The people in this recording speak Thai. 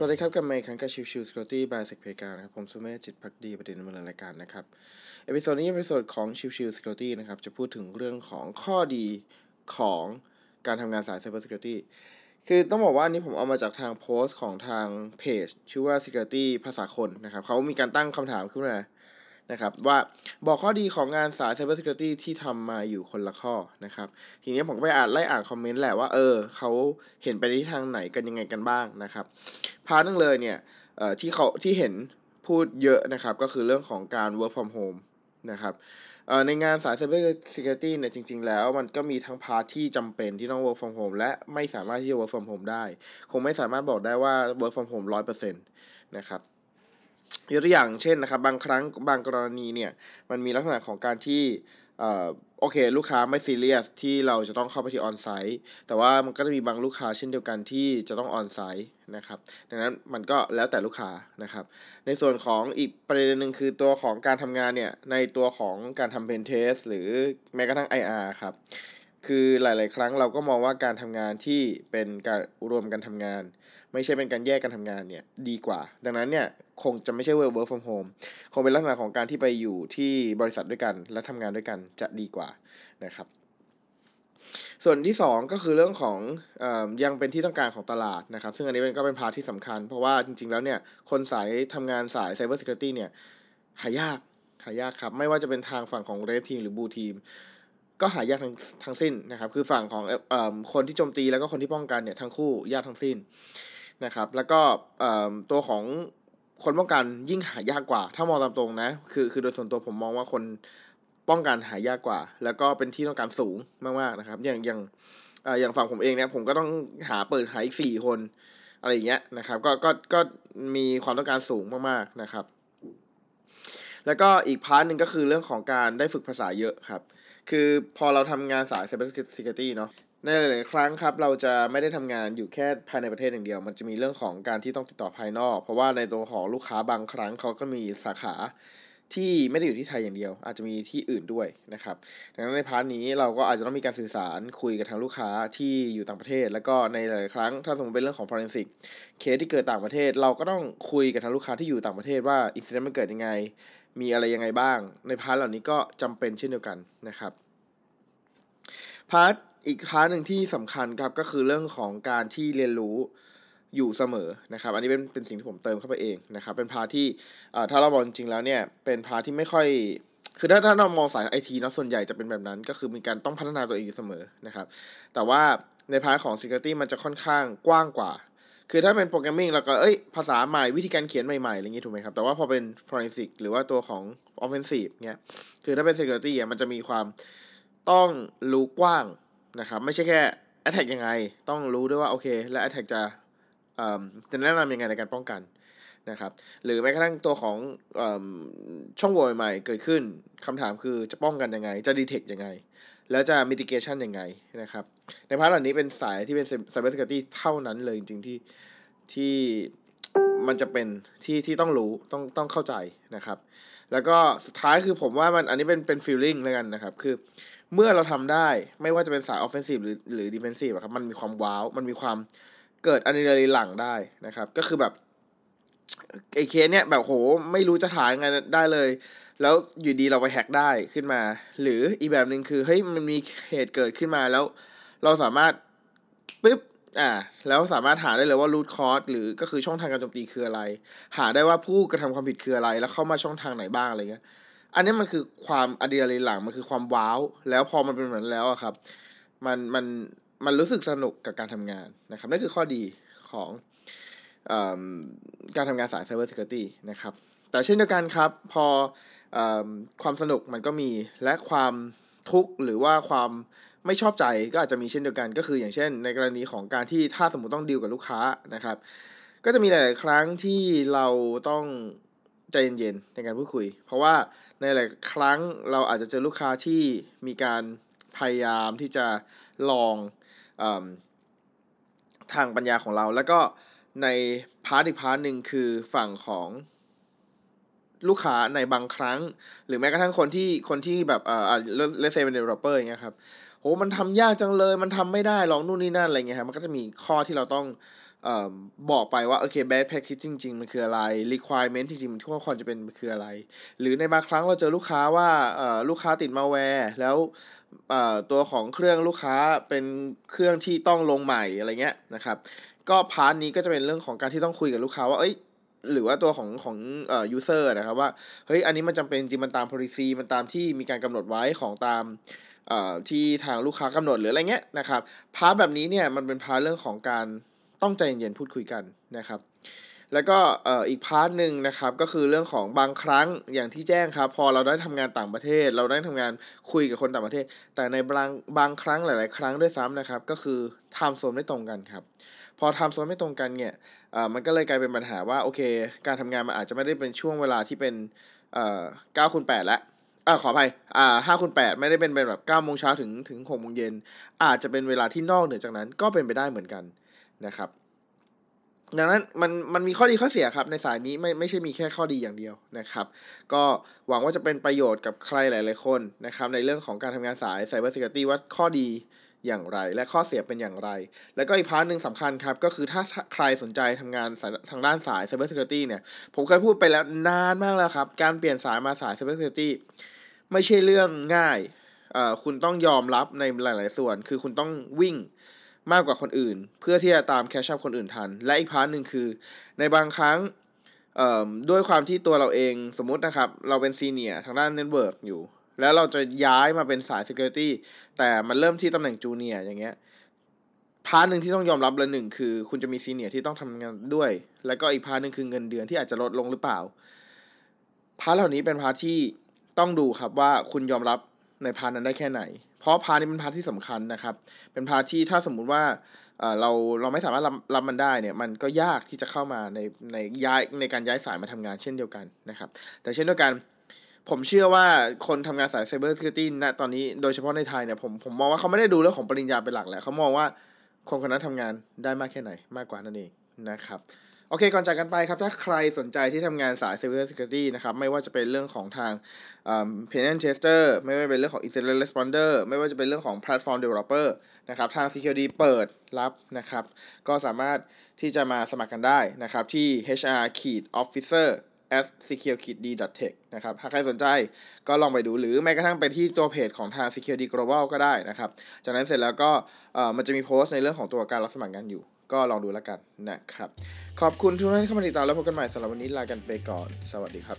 สวัสดีครับ กลับมาอีกครั้งกับ Chill Chill Security by เซกเพกานะครับ ผมสุเมธจิตภักดีบดินทร์ดำเนินรายการนะครับ episode นี้เป็น episode ของ Chill Chill Security นะครับ จะพูดถึงเรื่องของข้อดีของการทำงานสาย Cyber Security คือต้องบอกว่าอันนี้ผมเอามาจากทางโพสต์ของทางเพจ ชื่อว่า Security ภาษาคนนะครับ เขามีการตั้งคำถามขึ้นมา นะครับว่าบอกข้อดีของงานสาย Cyber Security ที่ทำมาอยู่คนละข้อนะครับ ทีนี้ผมก็ไปอ่านไล่อ่านคอมเมนต์แหละว่าเออเขาเห็นไปในทางไหนกันยังไงกันบ้างนะครับ part นึงเลยเนี่ยเอ่อที่เขาที่เห็นพูดเยอะนะครับ ก็คือเรื่องของการ work from home นะครับเอ่อในงานสาย Cyber Security เนี่ยจริง ๆ แล้วมันก็มีทั้ง part ที่จำเป็นที่ต้อง work from home และไม่สามารถที่จะ work from home ได้ คงไม่สามารถบอกได้ว่า work from home ร้อยเปอร์เซ็นต์นะครับ ยกตัวอย่างเช่นนะครับ บางครั้งบางกรณีเนี่ยมันมีลักษณะของการที่โอเค ลูกค้าไม่ซีเรียสที่เราจะต้องเข้าไปที่ on-site แต่ว่ามันก็จะมีบางลูกค้าเช่นเดียวกันที่จะต้อง on-site นะครับดังนั้นมันก็แล้วแต่ลูกค้านะครับ ในส่วนของอีกประเด็นหนึ่งคือตัวของการทำงานเนี่ยในตัวของการทำ pentest หรือแม้กระทั่ง IR ครับคือหลาย ๆ ครั้งเราก็มองว่าการทำงานที่เป็นการรวมกันทำงาน ไม่ใช่เป็นการแยกกันทำงานเนี่ยดีกว่า ดังนั้นเนี่ย คงจะไม่ใช่ work from home คงเป็นลักษณะของการที่ไปอยู่ที่บริษัทด้วยกัน และทำงานด้วยกันจะดีกว่านะครับ ส่วนที่ 2 ก็คือเรื่องของอยังเป็นที่ต้องการของตลาดนะครับ ซึ่งอันนี้เป็นก็เป็นพาที่สำคัญ เพราะว่าจริง ๆ แล้วเนี่ยคนสายทำงานสาย cyber security เนี่ยหายากหายากครับ ไม่ว่าจะเป็นทางฝั่งของ red team หรือ blue team ก็หายากทั้งทั้งสิ้นนะครับ คือฝั่งของอคนที่โจมตีแล้วก็คนที่ป้องกันเนี่ยทั้งคู่ยากทั้งสิ้นนะครับ แล้วก็ตัวของ คนป้องกันยิ่งหายากกว่า ถ้ามองตามตรงนะ คือคือโดยส่วนตัวผมมองว่าคนป้องกันหายากกว่า แล้วก็เป็นที่ต้องการสูงมากๆนะครับ อย่างอย่างอย่างฝั่งผมเองเนี่ยผมก็ต้องหาเปิดหาอีกสี่คนอะไรอย่างเงี้ยนะครับ ก็ก็ก็มีความต้องการสูงมากๆนะครับ แล้วก็อีก part หนึ่งก็คือเรื่องของการได้ฝึกภาษาเยอะครับ คือพอเราทำงานสาย Cyber Security เนาะในหลาย ๆ ครั้งครับ เราจะไม่ได้ทำงานอยู่แค่ภายในประเทศอย่างเดียว มันจะมีเรื่องของการที่ต้องติดต่อภายนอก เพราะว่าในตัวของลูกค้าบางครั้งเขาก็มีสาขาที่ไม่ได้อยู่ที่ไทยอย่างเดียว อาจจะมีที่อื่นด้วยนะครับ ดังนั้นใน part นี้เราก็อาจจะต้องมีการสื่อสารคุยกับทางลูกค้าที่อยู่ต่างประเทศ แล้วก็ในหลายๆครั้งถ้าสมมติเป็นเรื่องของ forensic เคสที่เกิดต่างประเทศ เราก็ต้องคุยกับทางลูกค้าที่อยู่ต่างประเทศว่า incident มันเกิดยังไง มีอะไรยังไงบ้าง ใน part เหล่านี้ก็จำเป็นเช่นเดียวกันนะครับ part อีก part หนึ่งที่สำคัญครับก็คือเรื่องของการที่เรียนรู้อยู่เสมอนะครับ อันนี้เป็นเป็นสิ่งที่ผมเติมเข้าไปเองนะครับ เป็น part ที่ถ้าเรามองจริงแล้วเนี่ยเป็น part ที่ไม่ค่อย คือถ้าถ้าเรามองสายไอทีเนาะส่วนใหญ่จะเป็นแบบนั้น ก็คือมีการต้องพัฒนาตัวเองอยู่เสมอนะครับ แต่ว่าใน part ของ Security มันจะค่อนข้างกว้างกว่า คือถ้าเป็น programming เราก็เอ้ยภาษาใหม่วิธีการเขียนใหม่ๆอะไรอย่างงี้ถูกไหมครับ แต่ว่าพอเป็น Forensic หรือว่าตัวของ Offensive เนี่ยคือถ้าเป็น Security อะมันจะมีความต้องรู้กว้างนะครับไม่ใช่แค่ attack ยังไง ต้องรู้ด้วยว่าโอเค และ attack จะจะแนะนำยังไงในการป้องกันนะครับหรือแม้กระทั่งตัวของอช่องโหว่ใหม่เกิดขึ้นคำถามคือจะป้องกันยังไง จะ detect ยังไง แล้วจะ mitigation ยังไงนะครับ ในพาร์ทเหล่านี้เป็นสายที่เป็น cyber security เท่านั้นเลยจริงๆที่ที่มันจะเป็นที่ที่ต้องรู้ต้องต้องเข้าใจนะครับ แล้วก็สุดท้ายคือผมว่ามันอันนี้เป็นเป็น feeling แล้วกันนะครับ คือเมื่อเราทำได้ไม่ว่าจะเป็นสาย offensive หรือหรือ defensive ครับมันมีความว้าว มันมีความเกิดอะดรีนาลีนหลั่งได้นะครับ ก็คือแบบ ไอเคสเนี้ยแบบโหไม่รู้จะถ่ายยังไงได้เลย แล้วอยู่ดีเราไปแฮกได้ขึ้นมา หรืออีกแบบหนึ่งคือเฮ้ยมันมีเหตุเกิดขึ้นมาแล้ว เราสามารถปึ๊บอ่าแล้วสามารถหาได้เลยว่ารูทคอร์สหรือก็คือช่องทางการโจมตีคืออะไร หาได้ว่าผู้กระทำความผิดคืออะไร แล้วเข้ามาช่องทางไหนบ้างอะไรเงี้ย อันนี้มันคือความอะดรีนาลีนหลังมันคือความว้าว แล้วพอมันเป็นแบบนั้นแล้วอะครับ มันมันมันรู้สึกสนุกกับการทำงานนะครับนั่นคือข้อดีของ การทำงานสาย Cyber Security นะครับ แต่เช่นเดียวกันครับ พออความสนุกมันก็มีและความทุกข์หรือว่าความไม่ชอบใจก็อาจจะมีเช่นเดียวกันก็คืออย่างเช่น ในกรณีของการที่ถ้าสมมติต้องดีลกับลูกค้านะครับ ก็จะมีหลาย ๆ ครั้งที่เราต้องใจเย็น ๆ ในการพูดคุย เพราะว่าในหลายครั้งเราอาจจะเจอลูกค้าที่มีการพยายามที่จะลองทางปัญญาของเราแล้วก็ ใน part อีก part หนึ่งคือฝั่งของลูกค้าในบางครั้ง หรือแม้กระทั่งคนที่คนที่แบบเอ่อ let's say เป็น developer อย่างเงี้ยครับโหมันทำยากจังเลย มันทำไม่ได้ลองนู่นนี่นั่นอะไรเงี้ยครับมันก็จะมีข้อที่เราต้องออบอกไปว่า โอเค best practice จริง ๆ มันคืออะไร requirement จริงๆมันควรจะเป็นคืออะไร หรือในบางครั้งเราเจอลูกค้าว่าลูกค้าติดมาแวร์แล้วตัวของเครื่องลูกค้าเป็นเครื่องที่ต้องลงใหม่อะไรเงี้ยนะครับ ก็ part นี้ก็จะเป็นเรื่องของการที่ต้องคุยกับลูกค้าว่าเอ้ยหรือว่าตัวของของเอ่อ user นะครับว่าเฮ้ยอันนี้มันจำเป็นจริงมันตาม policy มันตามที่มีการกำหนดไว้ของตามเอ่อที่ทางลูกค้ากำหนดหรืออะไรเงี้ยนะครับ part แบบนี้เนี่ยมันเป็น part เรื่องของการต้องใจเย็นๆพูดคุยกันนะครับแล้วก็เอ่ออีก part หนึ่งนะครับก็คือเรื่องของบางครั้งอย่างที่แจ้งครับ พอเราได้ทำงานต่างประเทศ เราได้ทำงานคุยกับคนต่างประเทศ แต่ในบางบางครั้งหลาย ๆ ครั้งด้วยซ้ำนะครับ ก็คือ time zone ไม่ตรงกันครับ พอ time zone ไม่ตรงกันเนี่ยมันก็เลยกลายเป็นปัญหาว่าโอเค การทำงานมันอาจจะไม่ได้เป็นช่วงเวลาที่เป็นเอ่อ9คูณ8แล้วอ่าขออภัยอ่าคูณ8ไม่ได้เป็นเป็นแบบ9โมงเช้าถึงถึง6โมงเย็นอาจจะเป็นเวลาที่นอกเหนือจากนั้นก็เป็นไปได้เหมือนกันนะครับดังนั้นมันมันมีข้อดีข้อเสียครับในสายนี้ไม่ไม่ใช่มีแค่ข้อดีอย่างเดียวนะครับ ก็หวังว่าจะเป็นประโยชน์กับใครหลาย ๆ คนนะครับในเรื่องของการทำงานสาย Cyber Security ว่าข้อดี อย่างไร และข้อเสียเป็นอย่างไร แล้วก็อีก part หนึ่งสำคัญครับ ก็คือถ้าใครสนใจทำงานทางด้านสาย Cyber Security เนี่ย ผมเคยพูดไปแล้วนานมากแล้วครับ การเปลี่ยนสายมาสาย Cyber Security ไม่ใช่เรื่องง่ายคุณต้องยอมรับในหลาย ๆ ส่วน คือคุณต้องวิ่งมากกว่าคนอื่น เพื่อที่จะตาม catch up คนอื่นทัน และอีก part หนึ่งคือ ในบางครั้งด้วยความที่ตัวเราเองสมมุตินะครับ เราเป็น senior ทางด้าน network อยู่ แล้วเราจะย้ายมาเป็นสาย Security แต่มันเริ่มที่ตำแหน่ง junior อย่างเงี้ย part หนึ่งที่ต้องยอมรับเลยหนึ่งคือ คุณจะมี senior ที่ต้องทำงานด้วย แล้วก็อีก part หนึ่งคือเงินเดือนที่อาจจะลดลงหรือเปล่า part เหล่านี้เป็น part ที่ต้องดูครับว่าคุณยอมรับใน part นั้นได้แค่ไหน เพราะ part นี้เป็น part ที่สำคัญนะครับ เป็น part ที่ถ้าสมมุติว่าเราเราไม่สามารถรับรับมันได้เนี่ยมันก็ยากที่จะเข้ามาในในย้ายในการย้ายสายมาทำงานเช่นเดียวกันนะครับ แต่เช่นเดียวกัน ผมเชื่อว่าคนทำงานสาย Cyber Security ณตอนนี้โดยเฉพาะในไทยเนี่ยผมผมมองว่าเขาไม่ได้ดูเรื่องของปริญญาเป็นหลักแหละเขามองว่าคนคนนั้นทำงานได้มากแค่ไหนมากกว่านั่นเองนะครับโอเค ก่อนจากกันไปครับ ถ้าใครสนใจที่ทำงานสาย Cyber Security นะครับ ไม่ว่าจะเป็นเรื่องของทาง Pen Tester ไม่ว่าจะเป็นเรื่องของ Incident Responder ไม่ว่าจะเป็นเรื่องของ Platform Developer นะครับ ทาง Security เปิดรับนะครับ ก็สามารถที่จะมาสมัครกันได้นะครับ ที่ hr officer at secure d tech นะครับถ้าใครสนใจก็ลองไปดูหรือแม้กระทั่งไปที่ตัวเพจของทาง Security Global ก็ได้นะครับ จากนั้นเสร็จแล้วก็มันจะมีโพสต์ในเรื่องของตัวการรับสมัครงานอยู่ ก็ลองดูแล้วกันนะครับ ขอบคุณทุกท่านที่เข้ามาติดตามแล้วพบกันใหม่สำหรับวันนี้ลากันไปก่อน สวัสดีครับ